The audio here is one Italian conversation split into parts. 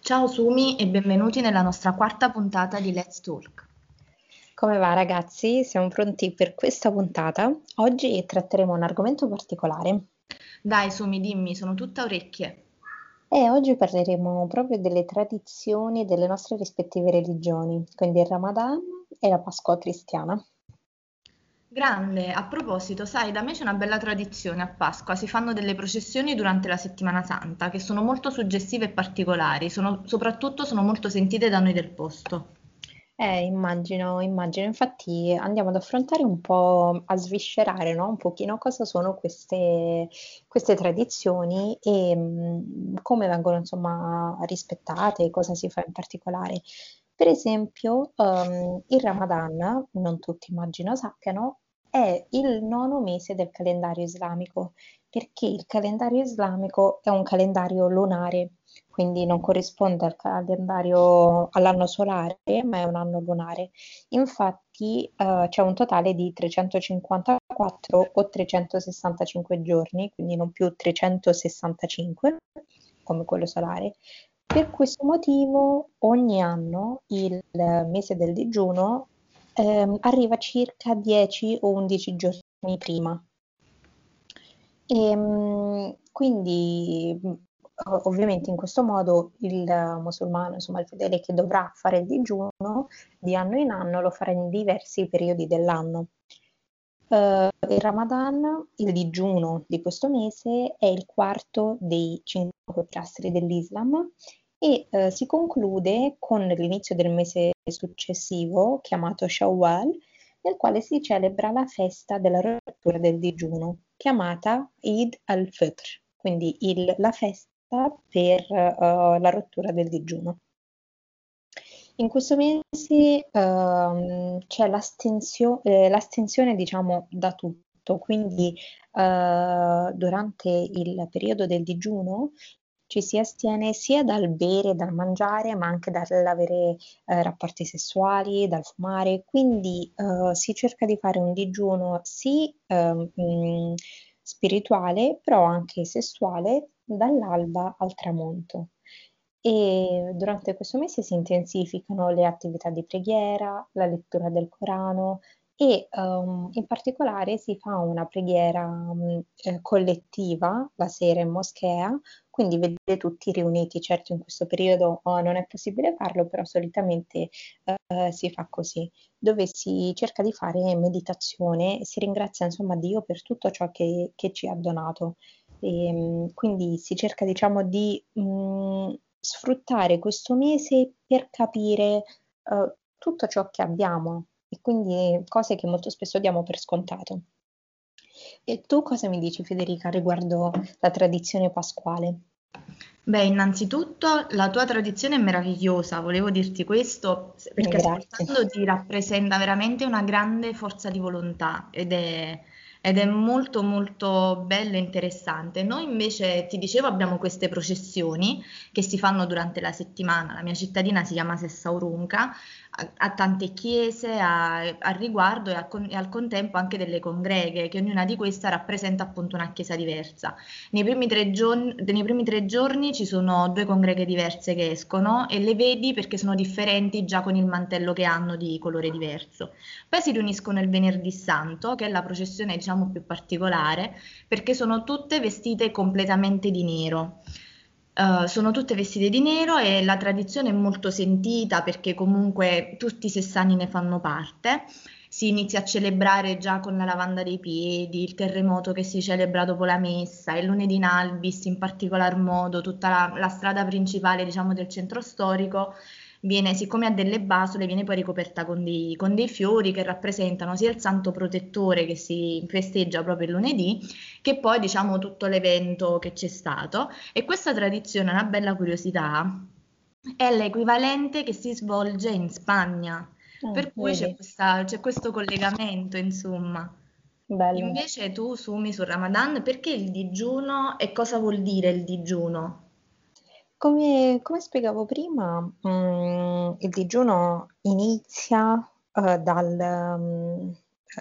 Ciao Sumi e benvenuti nella nostra quarta puntata di Let's Talk. Come va ragazzi? Siamo pronti per questa puntata. Oggi tratteremo un argomento particolare. Dai Sumi, dimmi, sono tutta orecchie. E oggi parleremo proprio delle tradizioni delle nostre rispettive religioni, quindi il Ramadan e la Pasqua cristiana. Grande, a proposito, sai, da me c'è una bella tradizione a Pasqua, si fanno delle processioni durante la settimana santa che sono molto suggestive e particolari, sono, soprattutto sono molto sentite da noi del posto. Eh, immagino, immagino. Infatti andiamo ad affrontare un po', a sviscerare, no? Un pochino cosa sono queste, queste tradizioni e mh, come vengono, insomma, rispettate, cosa si fa in particolare. Per esempio, ehm, il Ramadan, non tutti immagino sappiano, è il nono mese del calendario islamico, perché il calendario islamico è un calendario lunare, quindi non corrisponde al calendario all'anno solare, ma è un anno lunare. Infatti eh, c'è un totale di 354 o 365 giorni, quindi non più 365 come quello solare. Per questo motivo ogni anno il mese del digiuno ehm, arriva circa 10 o 11 giorni prima. E, ehm, quindi ovviamente in questo modo il musulmano, insomma il fedele che dovrà fare il digiuno di anno in anno lo farà in diversi periodi dell'anno. Uh, il Ramadan, il digiuno di questo mese, è il quarto dei cinque pilastri dell'Islam e uh, si conclude con l'inizio del mese successivo, chiamato Shawwal, nel quale si celebra la festa della rottura del digiuno, chiamata Eid al-Fitr, quindi il, la festa per uh, la rottura del digiuno. In questo mese uh, c'è l'astensio- eh, l'astensione, diciamo, da tutto, quindi uh, durante il periodo del digiuno ci si astiene sia dal bere, dal mangiare, ma anche dall'avere eh, rapporti sessuali, dal fumare, quindi eh, si cerca di fare un digiuno sì eh, mh, spirituale, però anche sessuale dall'alba al tramonto. E durante questo mese si intensificano le attività di preghiera, la lettura del Corano, e um, in particolare si fa una preghiera um, eh, collettiva la sera in moschea, quindi vedete tutti riuniti, certo in questo periodo oh, non è possibile farlo, però solitamente uh, si fa così, dove si cerca di fare meditazione e si ringrazia insomma Dio per tutto ciò che, che ci ha donato. E, um, quindi si cerca diciamo di mm, sfruttare questo mese per capire uh, tutto ciò che abbiamo e quindi cose che molto spesso diamo per scontato. E tu cosa mi dici Federica riguardo la tradizione pasquale? Beh, innanzitutto la tua tradizione è meravigliosa, volevo dirti questo perché ascoltando ti rappresenta veramente una grande forza di volontà ed è, ed è molto molto bello e interessante. Noi invece, ti dicevo, abbiamo queste processioni che si fanno durante la settimana. La mia cittadina si chiama Sessaurunca, ha, tante chiese al riguardo e, a, e, al contempo anche delle congreghe, che ognuna di queste rappresenta appunto una chiesa diversa. Nei primi, giorni, nei primi tre giorni ci sono due congreghe diverse che escono e le vedi perché sono differenti già con il mantello che hanno di colore diverso. Poi si riuniscono il venerdì santo, che è la processione diciamo più particolare, perché sono tutte vestite completamente di nero. Uh, sono tutte vestite di nero e la tradizione è molto sentita perché comunque tutti i sessani ne fanno parte. Si inizia a celebrare già con la lavanda dei piedi, il terremoto che si celebra dopo la messa, il lunedì in albis in particolar modo, tutta la, la strada principale diciamo, del centro storico viene, siccome ha delle basole, viene poi ricoperta con dei, con dei fiori che rappresentano sia il santo protettore che si festeggia proprio il lunedì, che poi diciamo tutto l'evento che c'è stato. E questa tradizione, una bella curiosità, è l'equivalente che si svolge in Spagna. Oh, per cui c'è, questa, c'è, questo collegamento, insomma. Bello. Invece tu sumi sul Ramadan perché il digiuno e cosa vuol dire il digiuno? Come, come spiegavo prima, mm, il digiuno inizia eh, dal, mm,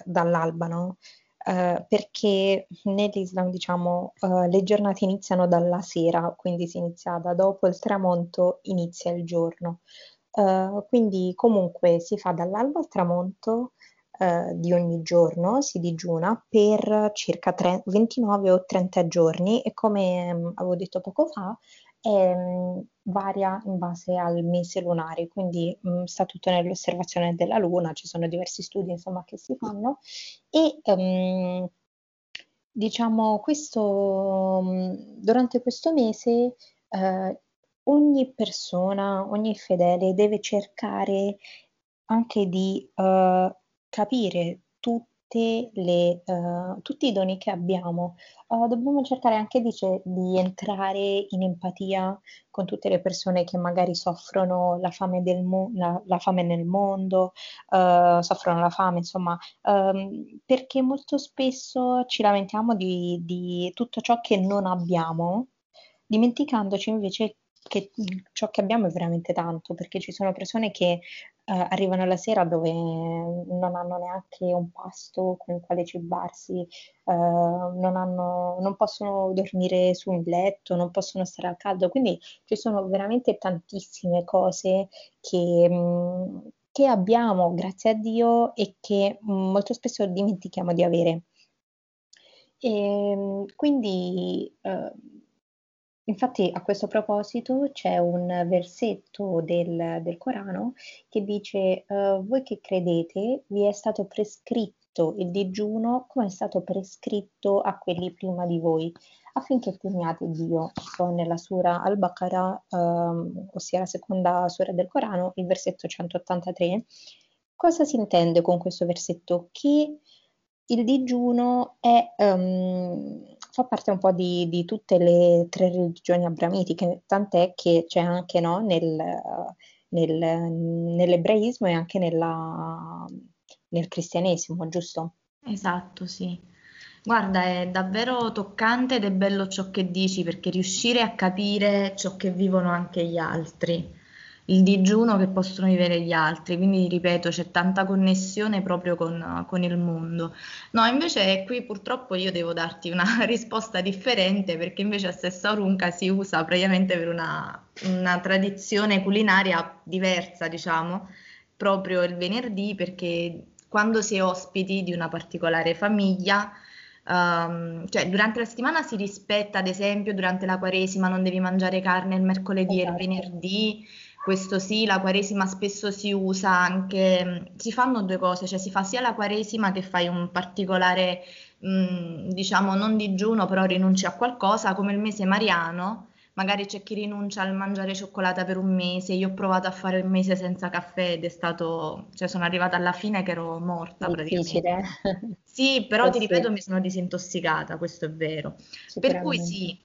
dall'alba, no? eh, perché nell'Islam, diciamo, eh, le giornate iniziano dalla sera, quindi si inizia da dopo il tramonto, inizia il giorno. Eh, quindi comunque si fa dall'alba al tramonto di ogni giorno, si digiuna per circa tre, 29 o 30 giorni e come mh, avevo detto poco fa, ehm, varia in base al mese lunare, quindi mh, sta tutto nell'osservazione della luna, ci sono diversi studi insomma che si fanno. E ehm, diciamo questo, durante questo mese eh, ogni persona, ogni fedele deve cercare anche di uh, capire le, uh, tutti i doni che abbiamo. Uh, dobbiamo cercare anche di, di, entrare in empatia con tutte le persone che magari soffrono la fame, mo- la, la fame nel mondo, soffrono la fame, insomma, um, perché molto spesso ci lamentiamo di, di tutto ciò che non abbiamo, dimenticandoci invece che ciò che abbiamo è veramente tanto, perché ci sono persone che eh, arrivano la sera dove non hanno neanche un pasto con il quale cibarsi, eh, non, hanno, non possono dormire su un letto, non possono stare al caldo, quindi ci sono veramente tantissime cose che, mh, che abbiamo, grazie a Dio, e che mh, molto spesso dimentichiamo di avere. E, quindi eh, Infatti a questo proposito c'è un versetto del, del Corano che dice uh, voi che credete vi è stato prescritto il digiuno come è stato prescritto a quelli prima di voi affinché temiate Dio. Sto nella sura Al-Baqarah, um, ossia la seconda sura del Corano, il versetto 183. Cosa si intende con questo versetto? Che il digiuno è, um, fa parte un po' di, di, tutte le tre religioni abramitiche, tant'è che c'è anche no, nel, nel, nell'ebraismo e anche nella, nel cristianesimo, giusto? Esatto, sì. Guarda, è davvero toccante ed è bello ciò che dici perché riuscire a capire ciò che vivono anche gli altri il digiuno che possono vivere gli altri, quindi ripeto, c'è tanta connessione proprio con, con, il mondo. No, invece qui purtroppo io devo darti una risposta differente perché invece a Sessa Orunca si usa praticamente per una, una tradizione culinaria diversa, diciamo, proprio il venerdì perché quando si è ospiti di una particolare famiglia, Um, cioè durante la settimana si rispetta, ad esempio, durante la Quaresima non devi mangiare carne il mercoledì esatto. e il esatto. venerdì, questo sì, la Quaresima spesso si usa anche, si fanno due cose, cioè si fa sia la Quaresima che fai un particolare, mh, diciamo, non digiuno, però rinunci a qualcosa, come il mese mariano, magari c'è chi rinuncia al mangiare cioccolata per un mese, io ho provato a fare un mese senza caffè ed è stato, cioè sono arrivata alla fine che ero morta Difficile. Sì, però eh ti ripeto, mi sono disintossicata, questo è vero. Per cui sì,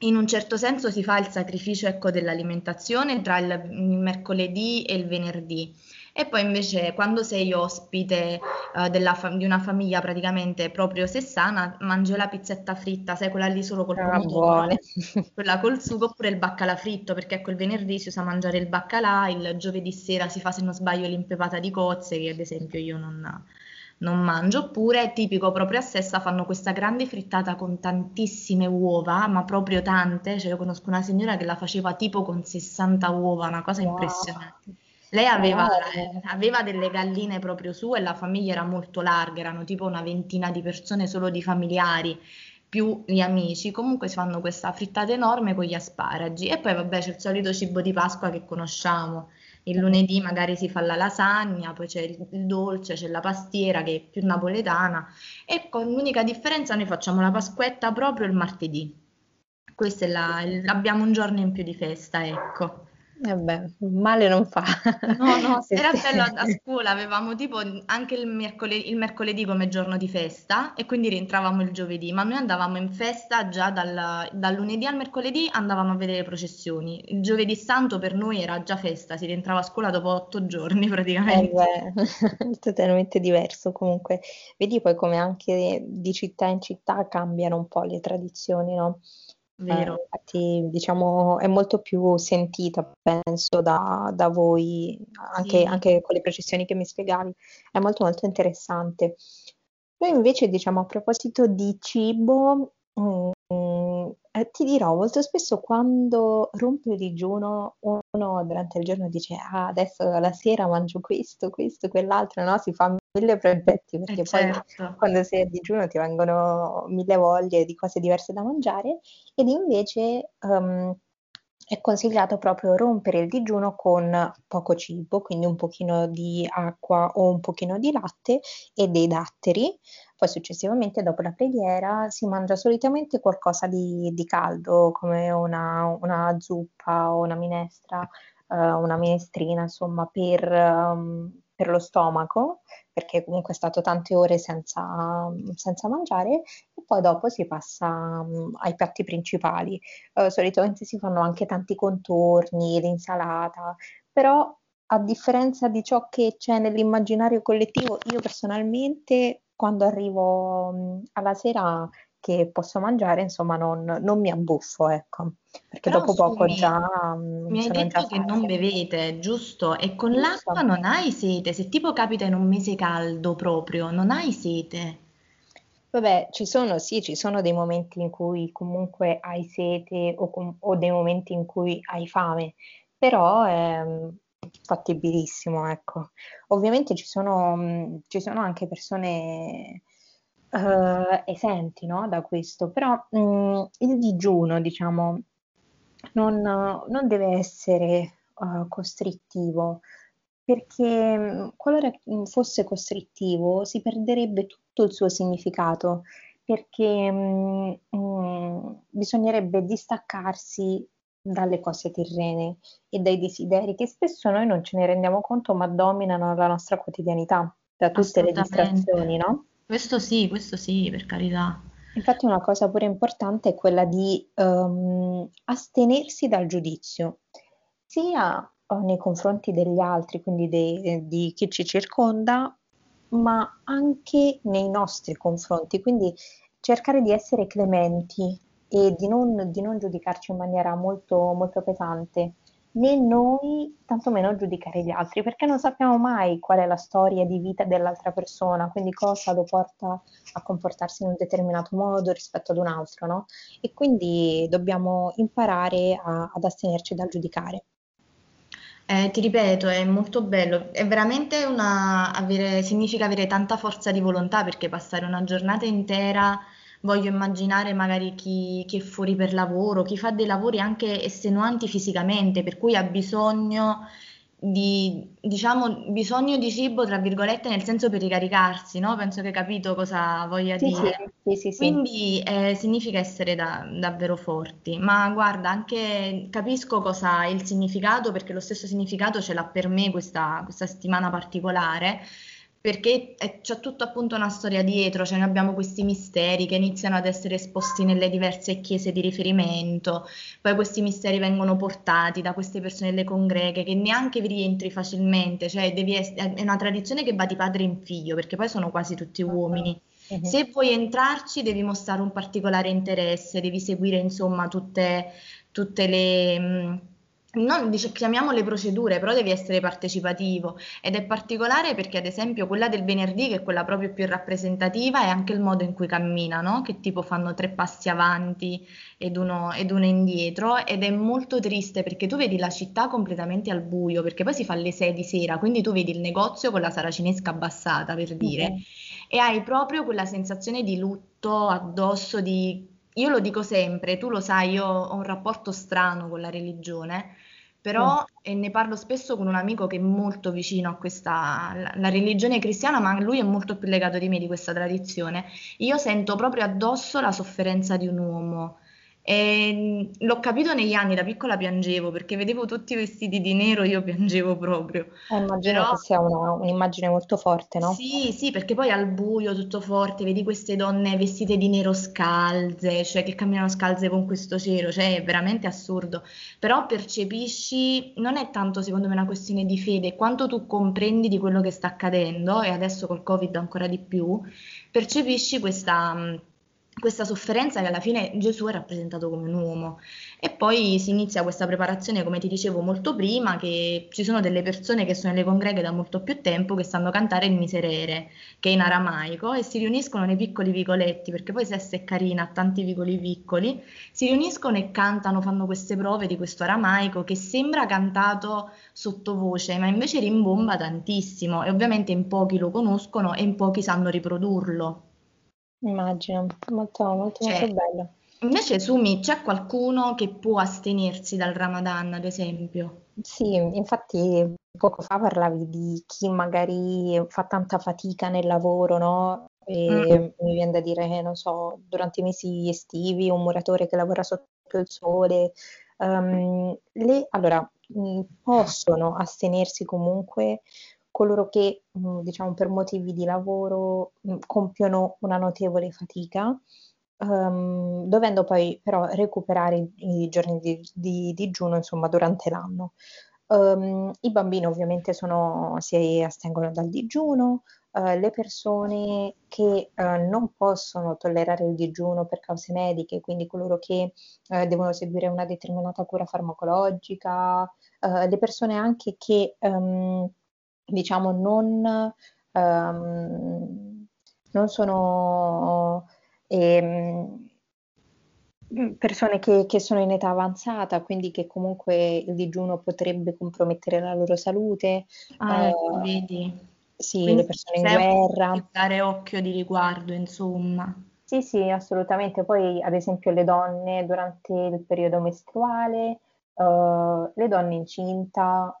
in un certo senso si fa il sacrificio ecco, dell'alimentazione tra il, mercoledì e il venerdì. E poi invece quando sei ospite uh, fa- di una famiglia praticamente proprio sessana, mangi la pizzetta fritta, sai quella lì solo col ah, pomodoro, quella col sugo oppure il baccalà fritto, perché ecco il venerdì si usa mangiare il baccalà, il giovedì sera si fa se non sbaglio l'impepata di cozze, che ad esempio io non, non mangio, oppure tipico proprio a Sessa fanno questa grande frittata con tantissime uova, ma proprio tante, cioè io conosco una signora che la faceva tipo con 60 uova, una cosa wow. impressionante. Lei aveva, wow. aveva, delle galline proprio su e la famiglia era molto larga, erano tipo una ventina di persone solo di familiari più gli amici, comunque si fanno questa frittata enorme con gli asparagi e poi vabbè c'è il solito cibo di Pasqua che conosciamo, il lunedì magari si fa la lasagna, poi c'è il dolce, c'è la pastiera che è più napoletana e con l'unica differenza noi facciamo la Pasquetta proprio il martedì. Questo è la, abbiamo un giorno in più di festa, ecco. Eh male non fa. No, no, era bello a scuola, avevamo tipo anche il mercoledì, il mercoledì come giorno di festa e quindi rientravamo il giovedì, ma noi andavamo in festa già dal, dal lunedì al mercoledì andavamo a vedere le processioni. Il giovedì santo per noi era già festa, si rientrava a scuola dopo otto giorni praticamente. Eh beh, totalmente diverso comunque. Vedi poi come anche di città in città cambiano un po' le tradizioni, no? Vero. Eh, infatti, diciamo, è molto più sentita, penso, da, da voi, anche, sì. anche, con le processioni che mi spiegavi. È molto, molto interessante. Noi invece, diciamo, a proposito di cibo, mm, eh, ti dirò, molto spesso quando rompe il digiuno, uno durante il giorno dice, ah, adesso la sera mangio questo, questo, quell'altro, no? Si fa mille progetti Eh perché poi certo. quando sei a digiuno ti vengono mille voglie di cose diverse da mangiare ed invece ehm, è consigliato proprio rompere il digiuno con poco cibo, quindi un pochino di acqua o un pochino di latte e dei datteri. Poi successivamente, dopo la preghiera, si mangia solitamente qualcosa di, di caldo, come una, una zuppa o una minestra, eh, una minestrina, insomma, per, ehm, per lo stomaco, perché comunque è stato tante ore senza, senza mangiare, e poi dopo si passa mm, ai piatti principali. Eh, solitamente si fanno anche tanti contorni, l'insalata, però a differenza di ciò che c'è nell'immaginario collettivo, io personalmente quando arrivo mm, alla sera che posso mangiare, insomma, non, non mi abbuffo, ecco, perché Però dopo poco già mm, mi hai detto che non bevete, giusto? E con l'acqua Giusto? non hai sete. Se tipo capita in un mese caldo proprio, non hai sete. Vabbè, ci sono, sì, ci sono dei momenti in cui comunque hai sete o, com- o dei momenti in cui hai fame, però è mm, fattibilissimo, ecco. Ovviamente ci sono, mh, ci sono anche persone eh, esenti, no, da questo, però mh, il digiuno, diciamo, non, non deve essere eh, costrittivo, perché mh, qualora mh, fosse costrittivo si perderebbe tutto il suo significato, perché mh, mh, bisognerebbe distaccarsi dalle cose terrene e dai desideri che spesso noi non ce ne rendiamo conto, ma dominano la nostra quotidianità, da tutte le distrazioni, no? Questo sì, questo sì, per carità. Infatti una cosa pure importante è quella di ehm, astenersi dal giudizio, sia eh, nei confronti degli altri, quindi de- di chi ci circonda, ma anche nei nostri confronti, quindi cercare di essere clementi e di non, di non giudicarci in maniera molto, molto pesante, né noi, tantomeno giudicare gli altri, perché non sappiamo mai qual è la storia di vita dell'altra persona, quindi cosa lo porta a comportarsi in un determinato modo rispetto ad un altro, no? E quindi dobbiamo imparare a- ad astenerci dal giudicare. Eh, ti ripeto, è molto bello, è veramente una, avere, significa avere tanta forza di volontà perché passare una giornata intera, voglio immaginare magari chi, chi è fuori per lavoro, chi fa dei lavori anche estenuanti fisicamente, per cui ha bisogno di, diciamo, bisogno di cibo, tra virgolette, nel senso per ricaricarsi, no? Penso che hai capito cosa voglia Sì, dire. sì, sì. Quindi eh, significa essere da- davvero forti, ma guarda, anche capisco cosa è il significato, perché lo stesso significato ce l'ha per me questa, questa settimana particolare, perché è- c'è tutto appunto una storia dietro, cioè noi abbiamo questi misteri che iniziano ad essere esposti nelle diverse chiese di riferimento, poi questi misteri vengono portati da queste persone delle congreghe che neanche vi rientri facilmente, cioè devi ess- è una tradizione che va di padre in figlio, perché poi sono quasi tutti Mhm, uomini. mhm. Se vuoi entrarci devi mostrare un particolare interesse, devi seguire insomma tutte, tutte le, mh, non dice- chiamiamole procedure, però devi essere partecipativo. Ed è particolare perché ad esempio quella del venerdì, che è quella proprio più rappresentativa, è anche il modo in cui camminano, che tipo fanno tre passi avanti ed uno, ed uno indietro. Ed è molto triste perché tu vedi la città completamente al buio, perché poi si fa alle 6 di sera, quindi tu vedi il negozio con la saracinesca abbassata per dire. Mhm. e hai proprio quella sensazione di lutto addosso, di... Io lo dico sempre, tu lo sai, io ho un rapporto strano con la religione, Mm. però e ne parlo spesso con un amico che è molto vicino a questa, la, la religione cristiana, ma lui è molto più legato di me di questa tradizione. Io sento proprio addosso la sofferenza di un uomo. E mh, l'ho capito negli anni, da piccola piangevo perché vedevo tutti vestiti di nero, io piangevo proprio. Eh, immagino Però che sia una- un'immagine molto forte, no? sì, sì, perché poi al buio tutto forte, vedi queste donne vestite di nero scalze, cioè che camminano scalze con questo cielo, cioè è veramente assurdo. Però percepisci, non è tanto secondo me una questione di fede, quanto tu comprendi di quello che sta accadendo, e adesso col Covid ancora di più, percepisci questa, mh, questa sofferenza che alla fine Gesù è rappresentato come un uomo. E poi si inizia questa preparazione, come ti dicevo molto prima, che ci sono delle persone che sono nelle congreghe da molto più tempo che sanno cantare il miserere, che è in aramaico, e si riuniscono nei piccoli vicoletti, perché poi Sessa è carina, ha tanti vicoli piccoli, si riuniscono e cantano, fanno queste prove di questo aramaico che sembra cantato sottovoce, ma invece rimbomba tantissimo e ovviamente in pochi lo conoscono e in pochi sanno riprodurlo. Immagino, molto, molto, Cioè, molto bello. invece Sumi, c'è qualcuno che può astenersi dal Ramadan, ad esempio? Sì, infatti poco fa parlavi di chi magari fa tanta fatica nel lavoro, no? Mm. E mi viene da dire, non so, durante i mesi estivi, un muratore che lavora sotto il sole. Ehm, le, allora, mh, possono astenersi comunque coloro che, mh, diciamo, per motivi di lavoro mh, compiono una notevole fatica, ehm, dovendo poi però recuperare i, giorni di, di digiuno, insomma, durante l'anno. Ehm, I bambini ovviamente sono, si astengono dal digiuno, eh, le persone che eh, non possono tollerare il digiuno per cause mediche, quindi coloro che eh, devono seguire una determinata cura farmacologica, le persone anche che ehm, diciamo non, ehm, non sono ehm, persone che, che sono in età avanzata, quindi che comunque il digiuno potrebbe compromettere la loro salute. Ah, ecco, Eh, vedi. sì, le Quindi persone in guerra. dare occhio di riguardo, insomma. Sì, sì, assolutamente. Poi, ad esempio, le donne durante il periodo mestruale, eh, le donne incinta,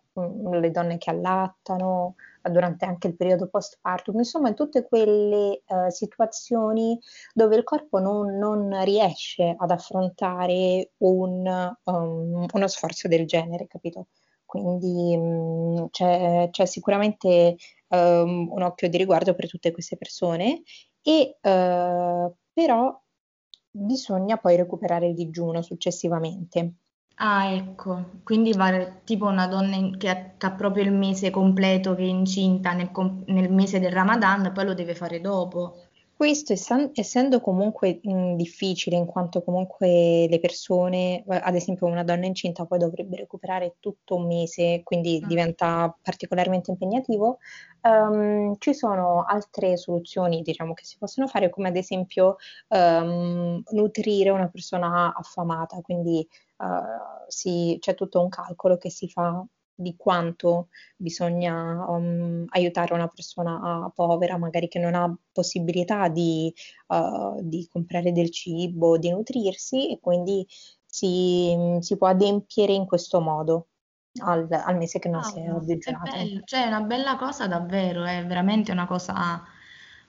le donne che allattano, durante anche il periodo postpartum, insomma, in tutte quelle eh, situazioni dove il corpo non, non riesce ad affrontare un, um, uno sforzo del genere, capito? Quindi mm, c'è c'è sicuramente ehm, un occhio di riguardo per tutte queste persone e eh, però bisogna poi recuperare il digiuno successivamente. Ah, ecco, quindi vale tipo una donna in- che ha, che ha proprio il mese completo, che è incinta nel, com- nel mese del Ramadan, poi lo deve fare dopo. Questo essen- essendo comunque mh, difficile, in quanto comunque le persone, eh, ad esempio una donna incinta poi dovrebbe recuperare tutto un mese, quindi Mm. diventa particolarmente impegnativo, ehm, ci sono altre soluzioni, diciamo, che si possono fare, come ad esempio ehm, nutrire una persona affamata, quindi eh, si- c'è tutto un calcolo che si fa di quanto bisogna um, aiutare una persona povera, magari che non ha possibilità di, uh, di comprare del cibo, di nutrirsi e quindi si, si può adempiere in questo modo al, al mese che non si è bello, cioè è una bella cosa davvero, è veramente una cosa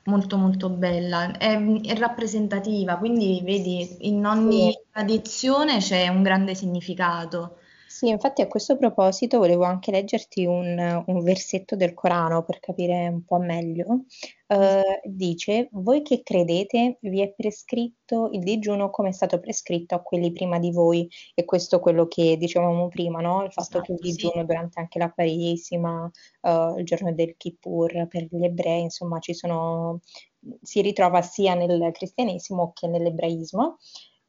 molto molto bella, è, è rappresentativa, quindi vedi, in Sì. ogni tradizione c'è un grande significato. Sì, infatti a questo proposito volevo anche leggerti un, un versetto del Corano per capire un po' meglio. Eh, dice, voi che credete, vi è prescritto il digiuno come è stato prescritto a quelli prima di voi. E questo è quello che dicevamo prima, no? Il fatto che il Esatto, sì. digiuno durante anche la Quaresima, eh, il giorno del Kippur per gli ebrei, insomma, ci sono, si ritrova sia nel cristianesimo che nell'ebraismo.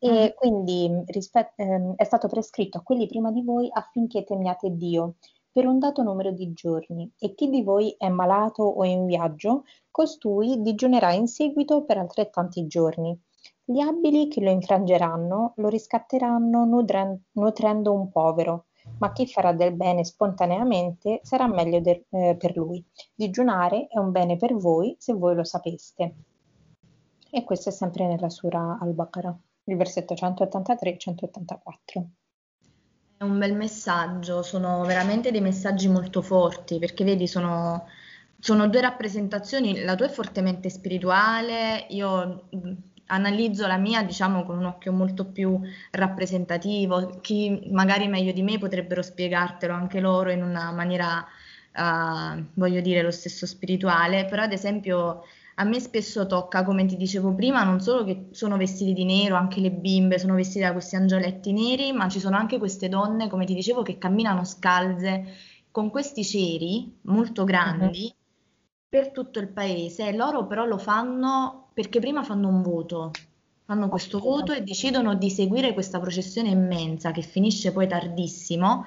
E quindi mh, rispe- ehm, è stato prescritto a quelli prima di voi affinché temiate Dio per un dato numero di giorni, e chi di voi è malato o in viaggio, costui digiunerà in seguito per altrettanti giorni. Gli abili che lo infrangeranno lo riscatteranno nutren- nutrendo un povero, ma chi farà del bene spontaneamente sarà meglio del- eh, per lui. Digiunare è un bene per voi se voi lo sapeste. E questo è sempre nella Sura Al-Baqarah, il versetto 183 e 184. È un bel messaggio, sono veramente dei messaggi molto forti, perché vedi, sono, sono due rappresentazioni, la tua è fortemente spirituale, io mh, analizzo la mia, diciamo, con un occhio molto più rappresentativo, chi magari meglio di me potrebbero spiegartelo anche loro in una maniera, eh, voglio dire, lo stesso spirituale, però ad esempio a me spesso tocca, come ti dicevo prima, non solo che sono vestiti di nero, anche le bimbe sono vestite da questi angioletti neri, ma ci sono anche queste donne, come ti dicevo, che camminano scalze con questi ceri molto grandi per tutto il paese. Loro però lo fanno perché prima fanno un voto. fanno questo voto e decidono di seguire questa processione immensa che finisce poi tardissimo,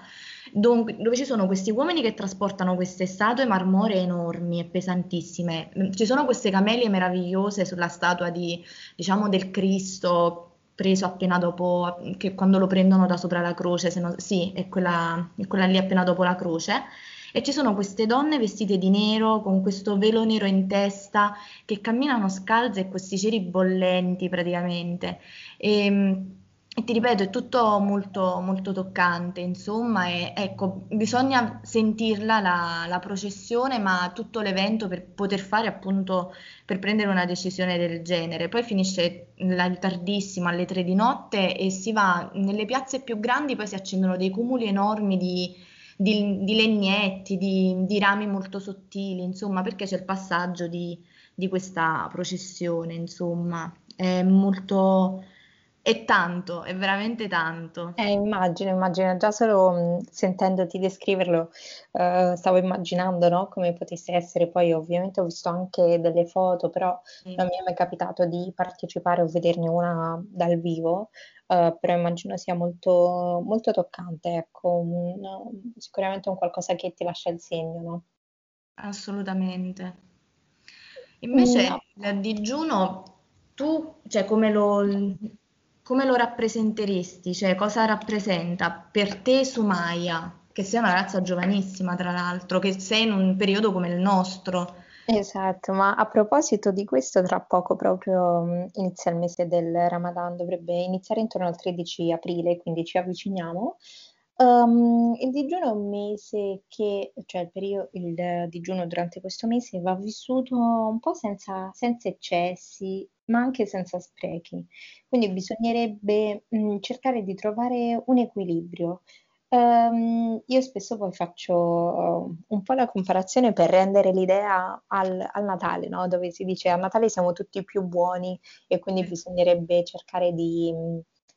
dove, dove ci sono questi uomini che trasportano queste statue marmoree enormi e pesantissime. Ci sono queste camelie meravigliose sulla statua di, diciamo, del Cristo preso appena dopo, che quando lo prendono da sopra la croce, se no, sì, è quella, è quella lì appena dopo la croce e ci sono queste donne vestite di nero con questo velo nero in testa che camminano scalze e questi ceri bollenti praticamente. E, ehm, e ti ripeto, è tutto molto, molto toccante, insomma, e ecco, bisogna sentirla la, la, processione, ma tutto l'evento per poter fare appunto, per prendere una decisione del genere. Poi finisce la, tardissimo alle tre di notte e si va nelle piazze più grandi, poi si accendono dei cumuli enormi di, di, di legnetti, di, di, rami molto sottili, insomma, perché c'è il passaggio di, questa processione, insomma, è molto... È tanto, è veramente tanto. Eh, immagino, immagino, già solo mh, sentendoti descriverlo, uh, stavo immaginando, no, come potesse essere, poi ovviamente ho visto anche delle foto, però sì. non mi è mai capitato di partecipare o vederne una dal vivo, uh, però immagino sia molto, molto toccante, ecco, un, sicuramente un qualcosa che ti lascia il segno, no? Assolutamente. Invece no. il digiuno, tu, cioè come lo, come lo rappresenteresti? Cioè cosa rappresenta per te Sumaya, che sei una ragazza giovanissima tra l'altro, che sei in un periodo come il nostro? Esatto, ma a proposito di questo, tra poco proprio mm, inizia il mese del Ramadan, dovrebbe iniziare intorno al 13 aprile, quindi ci avviciniamo. Um, il digiuno è un mese che, cioè il periodo, il digiuno durante questo mese va vissuto un po' senza, senza eccessi, ma anche senza sprechi. Quindi bisognerebbe mh, mm, cercare di trovare un equilibrio. Um, io spesso poi faccio un po' la comparazione per rendere l'idea al, al Natale, no? dove si dice a Natale siamo tutti più buoni e quindi bisognerebbe cercare di,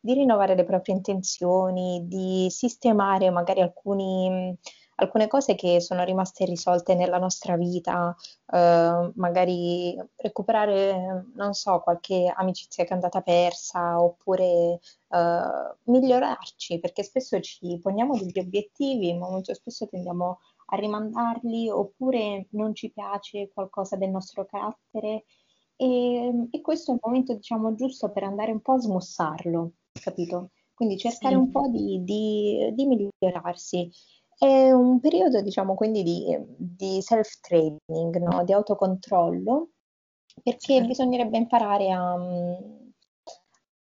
di rinnovare le proprie intenzioni, di sistemare magari alcuni alcune cose che sono rimaste irrisolte nella nostra vita, eh, magari recuperare, non so, qualche amicizia che è andata persa oppure eh, migliorarci, perché spesso ci poniamo degli obiettivi, ma molto spesso tendiamo a rimandarli oppure non ci piace qualcosa del nostro carattere. E, e questo è il momento, diciamo, giusto per andare un po' a smussarlo, capito? Quindi cercare un po' di, di, di migliorarsi. È un periodo, diciamo, quindi di, di self-training, no? di autocontrollo, perché certo. bisognerebbe imparare a,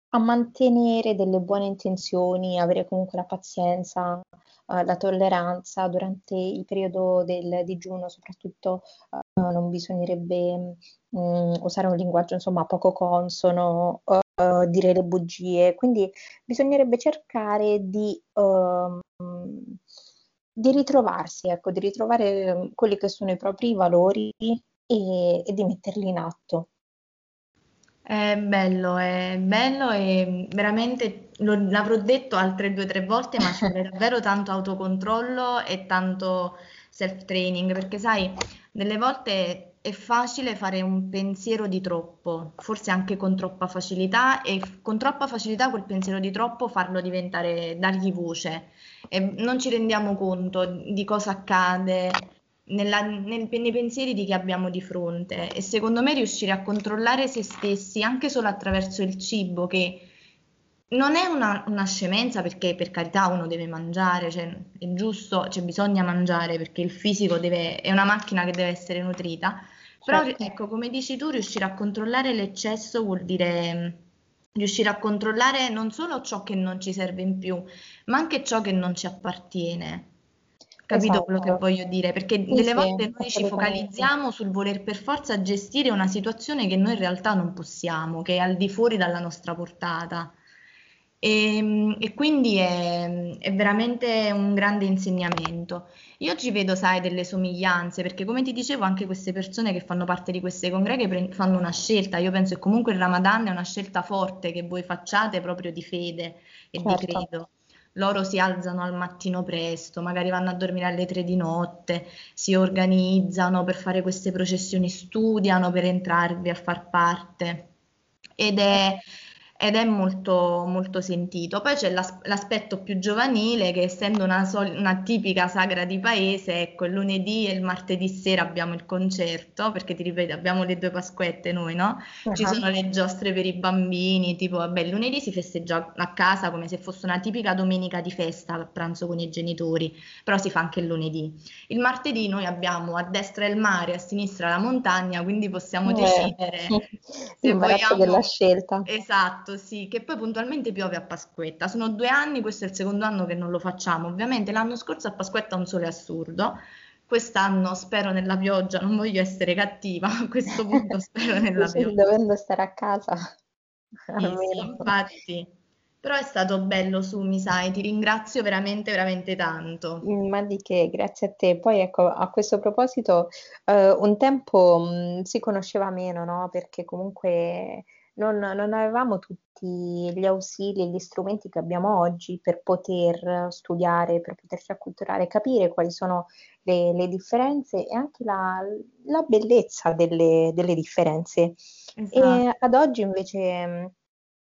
a, mantenere delle buone intenzioni, avere comunque la pazienza, uh, la tolleranza durante il periodo del digiuno, soprattutto uh, non bisognerebbe um, usare un linguaggio insomma poco consono, uh, dire le bugie, quindi bisognerebbe cercare di uh, di ritrovarsi, ecco, di ritrovare ehm, quelli che sono i propri valori e, e di metterli in atto. È bello, è bello e veramente lo, l'avrò detto altre due o tre volte, ma ci vuole davvero tanto autocontrollo e tanto self-training, perché sai, delle volte è facile fare un pensiero di troppo, forse anche con troppa facilità e con troppa facilità quel pensiero di troppo farlo diventare, dargli voce. E non ci rendiamo conto di cosa accade nella, nel, nei pensieri di chi abbiamo di fronte. E secondo me riuscire a controllare se stessi anche solo attraverso il cibo che non è una, una scemenza perché per carità uno deve mangiare, cioè, è giusto, cioè, bisogna mangiare perché il fisico deve, è una macchina che deve essere nutrita, però certo. ecco, come dici tu, riuscire a controllare l'eccesso vuol dire riuscire a controllare non solo ciò che non ci serve in più, ma anche ciò che non ci appartiene. Capito esatto. quello che esatto. voglio dire? Perché sì, delle sì, volte noi ci focalizziamo sul voler per forza gestire una situazione che noi in realtà non possiamo, che è al di fuori dalla nostra portata. E, ehm, e quindi è, è, veramente un grande insegnamento. Io ci vedo, sai, delle somiglianze, perché come ti dicevo, anche queste persone che fanno parte di queste congreghe pre- fanno una scelta. Io penso che comunque il Ramadan è una scelta forte che voi facciate proprio di fede e certo. di credo. Loro si alzano al mattino presto, magari vanno a dormire alle tre di notte, si organizzano per fare queste processioni, studiano per entrarvi a far parte. Ed è ed è molto, molto sentito. Poi c'è l'as- l'aspetto più giovanile che essendo una, sol- una tipica sagra di paese, ecco, il lunedì e il martedì sera abbiamo il concerto, perché ti ripeto, abbiamo le due Pasquette noi, no? Ci Ah, sono le giostre per i bambini, tipo, vabbè, il lunedì si festeggia a casa come se fosse una tipica domenica di festa a pranzo con i genitori, però si fa anche il lunedì. Il martedì noi abbiamo a destra il mare, a sinistra la montagna, quindi possiamo eh, decidere se L'imbarazzo della vogliamo. scelta. Esatto, sì, che poi puntualmente piove a Pasquetta. Sono due anni, questo è il secondo anno che non lo facciamo. Ovviamente l'anno scorso a Pasquetta un sole assurdo. Quest'anno spero nella pioggia, non voglio essere cattiva, a questo punto spero nella pioggia. dovendo stare a casa, Sì, sì, infatti. Però è stato bello, su, mi sai, ti ringrazio veramente, veramente tanto. Mm, Ma di che, grazie a te. Poi ecco, a questo proposito, eh, un tempo mh, si conosceva meno, no? Perché comunque non, non avevamo tutti gli ausili e gli strumenti che abbiamo oggi per poter studiare, per poterci acculturare, capire quali sono le, le differenze e anche la, la bellezza delle, delle differenze. Esatto. E ad oggi invece,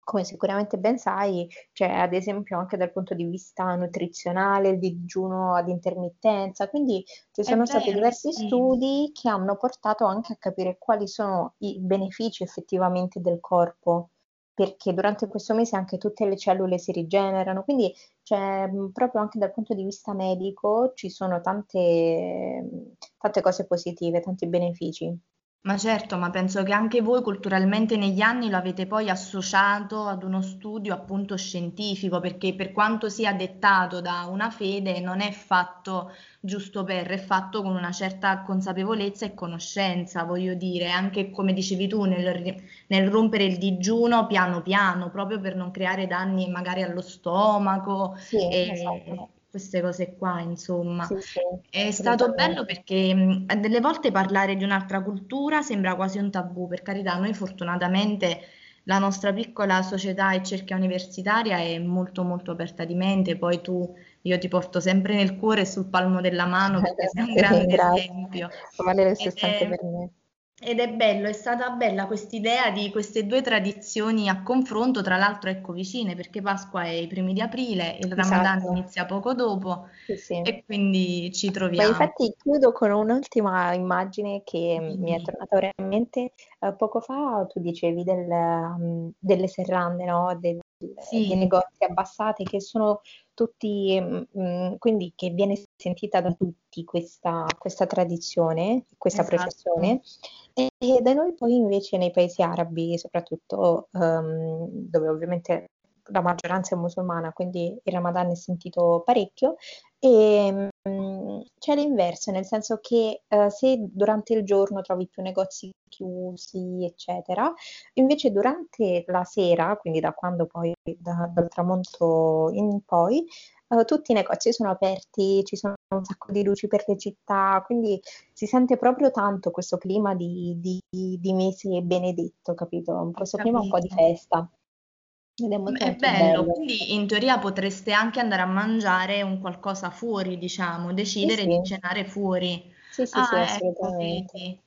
come sicuramente ben sai, c'è ad esempio anche dal punto di vista nutrizionale il digiuno ad intermittenza, quindi ci sono stati vero, diversi sì. studi che hanno portato anche a capire quali sono i benefici effettivamente del corpo, perché durante questo mese anche tutte le cellule si rigenerano, quindi mh, proprio anche dal punto di vista medico ci sono tante, tante cose positive, tanti benefici. Ma certo, ma penso che anche voi culturalmente negli anni lo avete poi associato ad uno studio appunto scientifico, perché per quanto sia dettato da una fede, non è fatto giusto per, è fatto con una certa consapevolezza e conoscenza, voglio dire, anche come dicevi tu, nel, nel rompere il digiuno piano piano, proprio per non creare danni magari allo stomaco Sì, e esatto. Queste cose qua, insomma. Sì, sì, È stato bello perché mh, delle volte parlare di un'altra cultura sembra quasi un tabù, per carità, noi fortunatamente la nostra piccola società e cerchia universitaria è molto molto aperta di mente, poi tu, io ti porto sempre nel cuore e sul palmo della mano perché sei un grande esempio. Vale lo stesso anche per me. Ed è bello, è stata bella quest'idea di queste due tradizioni a confronto, tra l'altro ecco vicine, perché Pasqua è i primi di aprile, il Ramadan Esatto. inizia poco dopo Sì, sì. e quindi ci Ma troviamo. infatti chiudo con un'ultima immagine che mi è tornata ora in mente. Eh, poco fa tu dicevi del, um, delle serrande, no? Del- dei Sì, negozi abbassati che sono tutti, mm, mm, quindi che viene sentita da tutti questa, questa tradizione, questa esatto. processione. E, da noi poi invece nei paesi arabi, soprattutto ehm, dove ovviamente la maggioranza è musulmana, quindi il Ramadan è sentito parecchio, e mm, c'è l'inverso, nel senso che eh, se durante il giorno trovi più negozi chiusi, eccetera, invece durante la sera, quindi da quando poi, da- dal tramonto in poi, eh, tutti i negozi sono aperti, ci sono un sacco di luci per le città, quindi si sente proprio tanto questo clima di, di- di mese benedetto, capito? Questo clima un po' di capito. festa ed è molto È molto bello, bello. quindi in teoria potreste anche andare a mangiare un qualcosa fuori, diciamo, Sì, decidere di sì, cenare fuori. sì, sì, sì, Ah, ecco, assolutamente. vedi,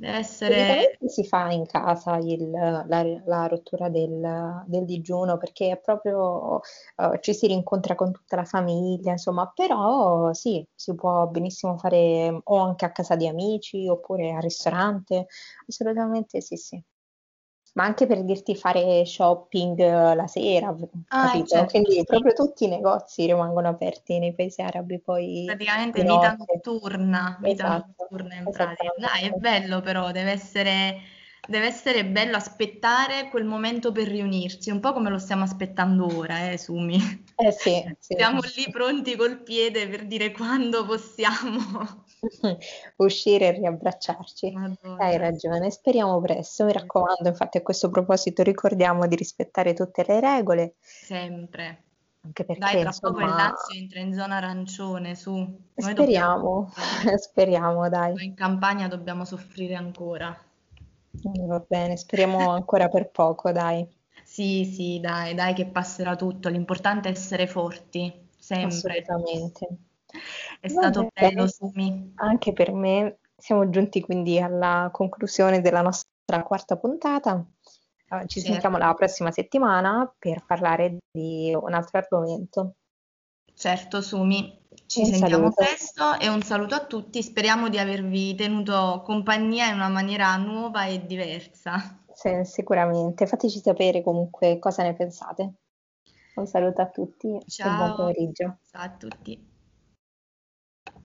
deve essere... Si fa in casa il- la, la rottura del, del digiuno perché è proprio eh, ci si rincontra con tutta la famiglia, insomma, però sì, si può benissimo fare o anche a casa di amici oppure al ristorante, assolutamente sì, sì. Ma anche per dirti fare shopping eh, la sera, Ah, eh, capito? certo, Quindi proprio tutti i negozi rimangono aperti nei paesi arabi poi Praticamente vita notturna, vita Esatto, notturna in pratica. Dai, è bello però, deve essere, deve essere bello aspettare quel momento per riunirsi, un po' come lo stiamo aspettando ora, eh, Sumi. Eh sì, sì. Siamo lì pronti col piede per dire quando possiamo. Uscire e riabbracciarci. Hai Madonna, sì, ragione, speriamo presto. Mi raccomando, infatti, a questo proposito ricordiamo di rispettare tutte le regole, sempre. anche Dai, perché, tra poco il insomma, Lazio entra in zona arancione, su. Noi dobbiamo speriamo, soffrire. speriamo, dai. Noi in Campania dobbiamo soffrire ancora. Va bene, speriamo ancora per poco, dai. Sì, sì, dai, dai che passerà tutto. L'importante è essere forti, sempre. Assolutamente. È stato bello, bene, Sumi. anche per me siamo giunti quindi alla conclusione della nostra quarta puntata. Ci certo. sentiamo la prossima settimana per parlare di un altro argomento. Certo, Sumi. Ci un sentiamo saluto. presto e un saluto a tutti. Speriamo di avervi tenuto compagnia in una maniera nuova e diversa. Sì, sicuramente. Fateci sapere comunque cosa ne pensate. Un saluto a tutti Ciao. e buon pomeriggio. Ciao a tutti.